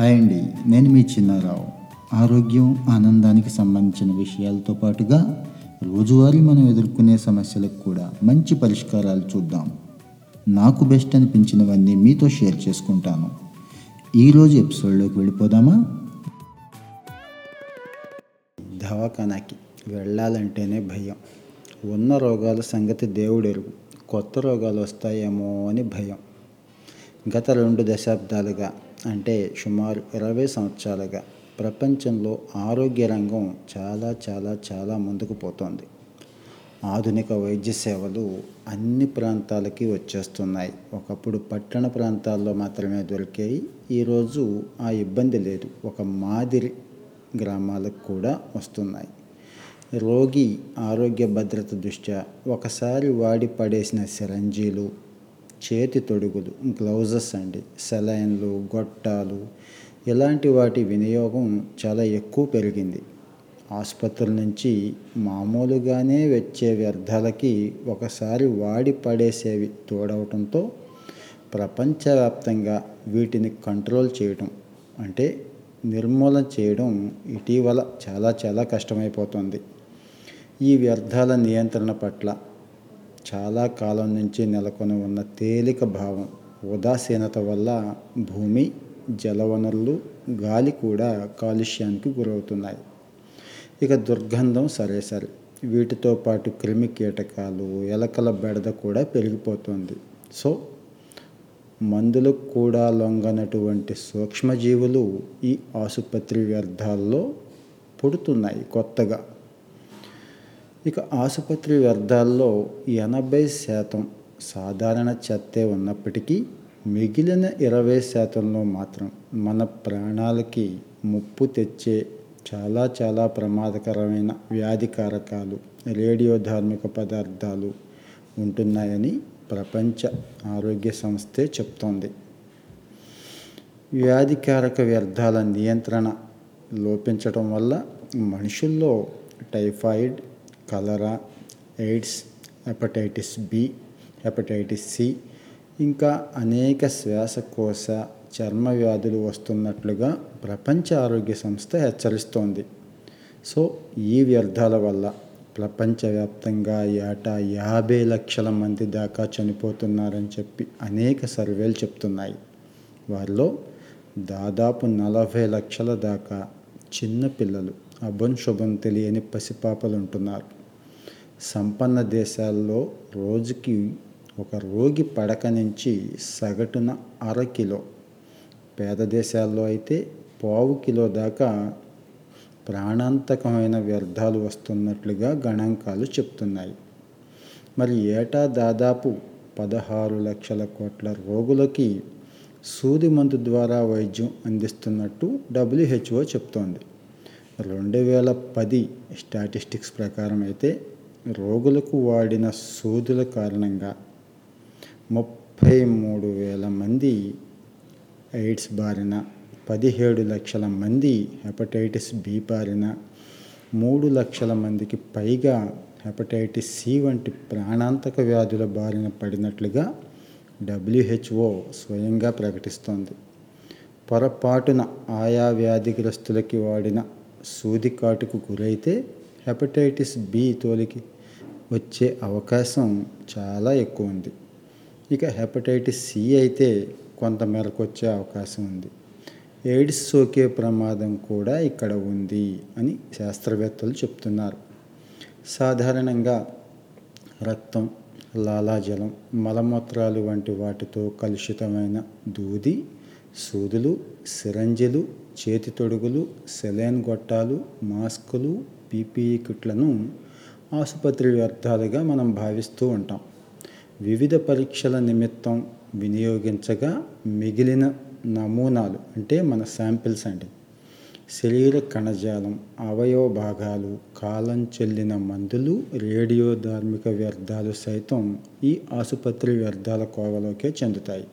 Hi అండి. నేను మీ చిన్నారావు. ఆరోగ్యం ఆనందానికి సంబంధించిన విషయాలతో పాటుగా రోజువారీ మనం ఎదుర్కొనే సమస్యలకు కూడా మంచి పరిష్కారాలు చూద్దాం. నాకు బెస్ట్ అనిపించినవన్నీ మీతో షేర్ చేసుకుంటాను. ఈరోజు ఎపిసోడ్లోకి వెళ్ళిపోదామా? దవాఖానాకి వెళ్ళాలంటేనే భయం. ఉన్న రోగాల సంగతి దేవుడెరుగు. కొత్త రోగాలు వస్తాయేమో అని భయం. గత రెండు దశాబ్దాలుగా అంటే సుమారు ఇరవై సంవత్సరాలుగా ప్రపంచంలో ఆరోగ్య రంగం చాలా చాలా చాలా ముందుకు పోతోంది. ఆధునిక వైద్య సేవలు అన్ని ప్రాంతాలకి వచ్చేస్తున్నాయి. ఒకప్పుడు పట్టణ ప్రాంతాల్లో మాత్రమే దొరికాయి ఈరోజు ఆ ఇబ్బంది లేదు. ఒక మాదిరి గ్రామాలకు కూడా వస్తున్నాయి. రోగి ఆరోగ్య భద్రత దృష్ట్యా ఒకసారి వాడి పడేసిన సిరంజీలు చేతి తొడుగులు గ్లౌజెస్ అండి. సెలైన్లు గొట్టాలు ఇలాంటి వాటి వినియోగం చాలా ఎక్కువ పెరిగింది. ఆసుపత్రుల నుంచి మామూలుగానే వచ్చే వ్యర్థాలకి ఒకసారి వాడి పడేసేవి తోడవటంతో ప్రపంచవ్యాప్తంగా వీటిని కంట్రోల్ చేయడం అంటే నిర్మూలన చేయడం ఇటీవల చాలా చాలా కష్టమైపోతుంది. ఈ వ్యర్థాల నియంత్రణ పట్ల చాలా కాలం నుంచి నెలకొని ఉన్న తేలిక భావం ఉదాసీనత వల్ల భూమి జలవనరులు గాలి కూడా కాలుష్యానికి గురవుతున్నాయి. ఇక దుర్గంధం సరే సరే. వీటితో పాటు క్రిమి కీటకాలు ఎలకల బెడద కూడా పెరిగిపోతుంది. సో మందులకు కూడా లొంగనటువంటి సూక్ష్మజీవులు ఈ ఆసుపత్రి వ్యర్థాల్లో పుడుతున్నాయి కొత్తగా. ఇక ఆసుపత్రి వ్యర్థాల్లో ఎనభై శాతం సాధారణ చెత్తే ఉన్నప్పటికీ మిగిలిన ఇరవై శాతంలో మాత్రం మన ప్రాణాలకి ముప్పు తెచ్చే చాలా చాలా ప్రమాదకరమైన వ్యాధికారకాలు రేడియోధార్మిక పదార్థాలు ఉంటున్నాయని ప్రపంచ ఆరోగ్య సంస్థే చెప్తోంది. వ్యాధికారక వ్యర్థాల నియంత్రణ లోపించడం వల్ల మనుషుల్లో typhoid cholera AIDS hepatitis B hepatitis C. ఇంకా అనేక శ్వాసకోశ చర్మ వ్యాధులు వస్తున్నట్లుగా ప్రపంచ ఆరోగ్య సంస్థ హెచ్చరిస్తోంది. సో ఈ వ్యర్థాల వల్ల ప్రపంచవ్యాప్తంగా ఏటా యాభై లక్షల మంది దాకా చనిపోతున్నారని చెప్పి అనేక సర్వేలు చెప్తున్నాయి. వారిలో దాదాపు నలభై లక్షల దాకా చిన్నపిల్లలు అభం శుభం తెలియని పసిపాపలు ఉంటున్నారు. సంపన్న దేశాల్లో రోజుకి ఒక రోగి పడక నుంచి సగటున అర కిలో. పేద దేశాల్లో అయితే పావు కిలో దాకా ప్రాణాంతకమైన వ్యర్థాలు వస్తున్నట్లుగా గణాంకాలు చెప్తున్నాయి. మరి ఏటా దాదాపు పదహారు లక్షల కోట్ల రోగులకి సూది మందు ద్వారా వైద్యం అందిస్తున్నట్టు డబ్ల్యూహెచ్ఓ చెప్తోంది. రెండు వేల పది స్టాటిస్టిక్స్ ప్రకారం అయితే రోగులకు వాడిన సూదుల కారణంగా ముప్పై మూడు వేల మంది ఎయిడ్స్ బారిన పదిహేడు లక్షల మంది హెపటైటిస్ బి బారిన మూడు లక్షల మందికి పైగా హెపటైటిస్ సి వంటి ప్రాణాంతక వ్యాధుల బారిన పడినట్లుగా డబ్ల్యూహెచ్ఓ స్వయంగా ప్రకటిస్తోంది. పొరపాటున ఆయా వ్యాధిగ్రస్తులకి వాడిన సూది కాటుకు గురైతే హెపటైటిస్ బి తోలికి వచ్చే అవకాశం చాలా ఎక్కువ ఉంది. ఇక హెపటైటిస్ సి అయితే కొంత మేరకు వచ్చే అవకాశం ఉంది. ఎయిడ్స్ సోకే ప్రమాదం కూడా ఇక్కడ ఉంది అని శాస్త్రవేత్తలు చెప్తున్నారు. సాధారణంగా రక్తం లాలాజలం మలమూత్రాలు వంటి వాటితో కలుషితమైన దూది సూదులు సిరంజిలు చేతి తొడుగులు సెలైన్ గొట్టాలు మాస్కులు పీపీఈ కిట్లను ఆసుపత్రి వ్యర్థాలుగా మనం భావిస్తూ ఉంటాం. వివిధ పరీక్షల నిమిత్తం వినియోగించగా మిగిలిన నమూనాలు అంటే మన శాంపిల్స్ అండి. శరీర కణజాలం అవయవ భాగాలు కాలం చెల్లిన మందులు రేడియో ధార్మిక వ్యర్థాలు సైతం ఈ ఆసుపత్రి వ్యర్థాల కోవలోకే చెందుతాయి.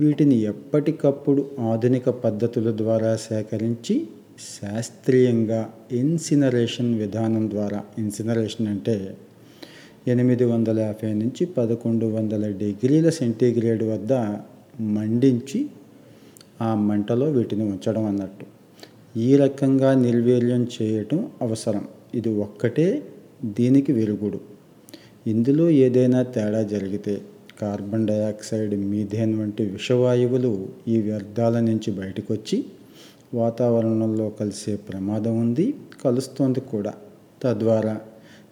వీటిని ఎప్పటికప్పుడు ఆధునిక పద్ధతుల ద్వారా సేకరించి శాస్త్రీయంగా ఇన్సినరేషన్ విధానం ద్వారా ఇన్సినరేషన్ అంటే ఎనిమిది వందల యాభై నుంచి పదకొండు వందల డిగ్రీల సెంటీగ్రేడ్ వద్ద మండించి ఆ మంటలో వీటిని ఉంచడం అన్నట్టు. ఈ రకంగా నిర్వీర్యం చేయటం అవసరం. ఇది ఒక్కటే దీనికి వెలుగుడు ఇందులో ఏదైనా తేడా జరిగితే కార్బన్ డయాక్సైడ్ మీథేన్ వంటి విషవాయువులు ఈ వ్యర్థాల నుంచి బయటకొచ్చి వాతావరణంలో కలిసే ప్రమాదం ఉంది కలుస్తోంది కూడా. తద్వారా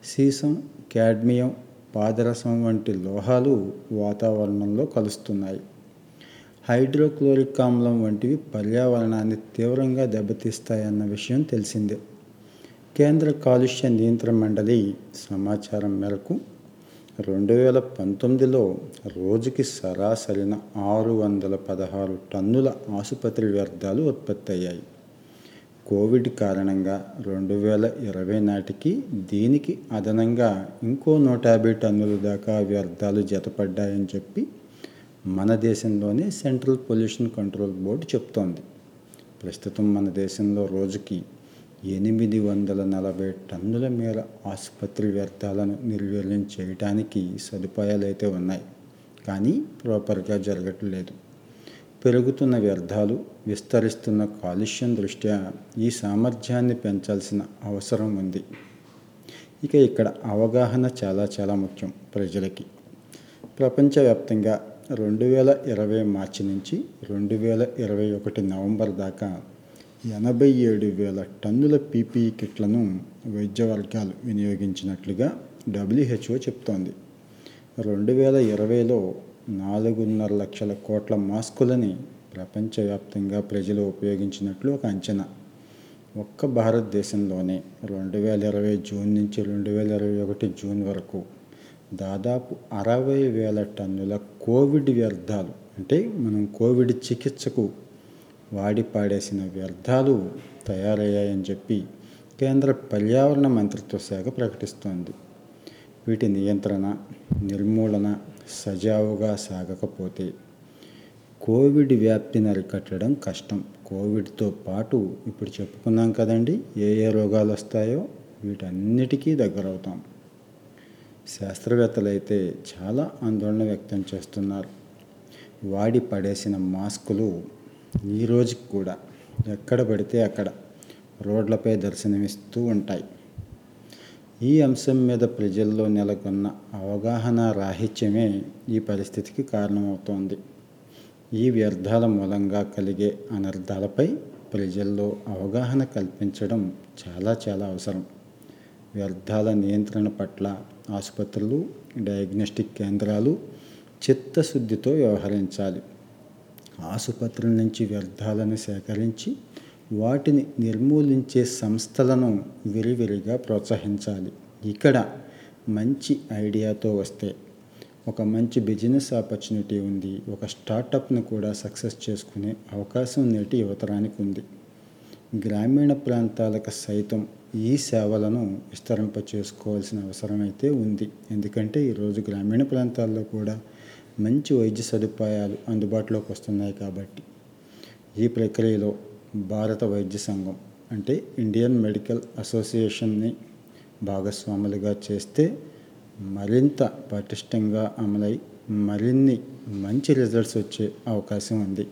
సీసం క్యాడ్మియం పాదరసం వంటి లోహాలు వాతావరణంలో కలుస్తున్నాయి. హైడ్రోక్లోరిక్ ఆమ్లం వంటివి పర్యావరణాన్ని తీవ్రంగా దెబ్బతీస్తాయన్న విషయం తెలిసిందే. కేంద్ర కాలుష్య నియంత్రణ మండలి సమాచారం మేరకు రెండు వేల పంతొమ్మిదిలో రోజుకి సరాసరిన ఆరు వందల పదహారు టన్నుల ఆసుపత్రి వ్యర్థాలు ఉత్పత్తి అయ్యాయి కోవిడ్ కారణంగా రెండు వేల ఇరవై నాటికి దీనికి అదనంగా ఇంకో నూట యాభై టన్నుల దాకా వ్యర్థాలు జతపడ్డాయని చెప్పి మన దేశంలోనే సెంట్రల్ పొల్యూషన్ కంట్రోల్ బోర్డు చెప్తోంది. ప్రస్తుతం మన దేశంలో రోజుకి ఎనిమిది వందల నలభై టన్నుల మేర ఆసుపత్రి వ్యర్థాలను నిర్వీర్యం చేయడానికి సదుపాయాలు అయితే ఉన్నాయి కానీ ప్రాపర్గా జరగట్లేదు. పెరుగుతున్న వ్యర్థాలు విస్తరిస్తున్న కాలుష్యం దృష్ట్యా ఈ సామర్థ్యాన్ని పెంచాల్సిన అవసరం ఉంది. ఇక ఇక్కడ అవగాహన చాలా చాలా ముఖ్యం ప్రజలకి. ప్రపంచవ్యాప్తంగా రెండు వేల ఇరవై మార్చి నుంచి రెండు వేల ఇరవై ఒకటి నవంబర్ దాకా ఎనభై ఏడు వేల టన్నుల పీపీఈ కిట్లను వైద్య వర్గాలు వినియోగించినట్లుగా డబ్ల్యూహెచ్ఓ చెప్తోంది. రెండు వేల ఇరవైలో నాలుగున్నర లక్షల కోట్ల మాస్కులని ప్రపంచవ్యాప్తంగా ప్రజలు ఉపయోగించినట్లు ఒక అంచనా. ఒక్క భారతదేశంలోనే రెండు వేల ఇరవై జూన్ నుంచి రెండు వేల ఇరవై ఒకటి జూన్ వరకు దాదాపు అరవై వేల టన్నుల కోవిడ్ వ్యర్థాలు అంటే మనం కోవిడ్ చికిత్సకు వాడి పాడేసిన వ్యర్థాలు తయారయ్యాయని చెప్పి కేంద్ర పర్యావరణ మంత్రిత్వ శాఖ ప్రకటిస్తోంది. వీటి నియంత్రణ నిర్మూలన సజావుగా సాగకపోతే కోవిడ్ వ్యాప్తిని అరికట్టడం కష్టం. కోవిడ్తో పాటు ఇప్పుడు చెప్పుకున్నాం కదండి ఏ ఏ రోగాలు వస్తాయో వీటన్నిటికీ దగ్గరవుతాం. శాస్త్రవేత్తలు అయితే చాలా ఆందోళన వ్యక్తం చేస్తున్నారు. వాడి పడేసిన మాస్కులు ఈ రోజుకి కూడా ఎక్కడ పడితే అక్కడ రోడ్లపై దర్శనమిస్తూ ఉంటాయి. ఈ అంశం మీద ప్రజల్లో నెలకొన్న అవగాహన రాహిత్యమే ఈ పరిస్థితికి కారణమవుతోంది. ఈ వ్యర్థాల మూలంగా కలిగే అనర్థాలపై ప్రజల్లో అవగాహన కల్పించడం చాలా చాలా అవసరం. వ్యర్థాల నియంత్రణ పట్ల ఆసుపత్రులు డయాగ్నోస్టిక్ కేంద్రాలు చిత్తశుద్ధితో వ్యవహరించాలి. ఆసుపత్రుల నుంచి వ్యర్థాలను సేకరించి వాటిని నిర్మూలించే సంస్థలను విరివిరిగా ప్రోత్సహించాలి. ఇక్కడ మంచి ఐడియాతో వస్తే ఒక మంచి బిజినెస్ ఆపర్చునిటీ ఉంది. ఒక స్టార్టప్ను కూడా సక్సెస్ చేసుకునే అవకాశం నేటి యువతరానికి ఉంది. గ్రామీణ ప్రాంతాలకు సైతం ఈ సేవలను విస్తరింప చేసుకోవాల్సిన అవసరం అయితే ఉంది. ఎందుకంటే ఈరోజు గ్రామీణ ప్రాంతాల్లో కూడా మంచి వైద్య సదుపాయాలు అందుబాటులోకి వస్తున్నాయి కాబట్టి ఈ ప్రక్రియలో భారత వైద్య సంఘం అంటే ఇండియన్ మెడికల్ అసోసియేషన్ని భాగస్వాములుగా చేస్తే మరింత పటిష్టంగా అమలై మరిన్ని మంచి రిజల్ట్స్ వచ్చే అవకాశం ఉంది.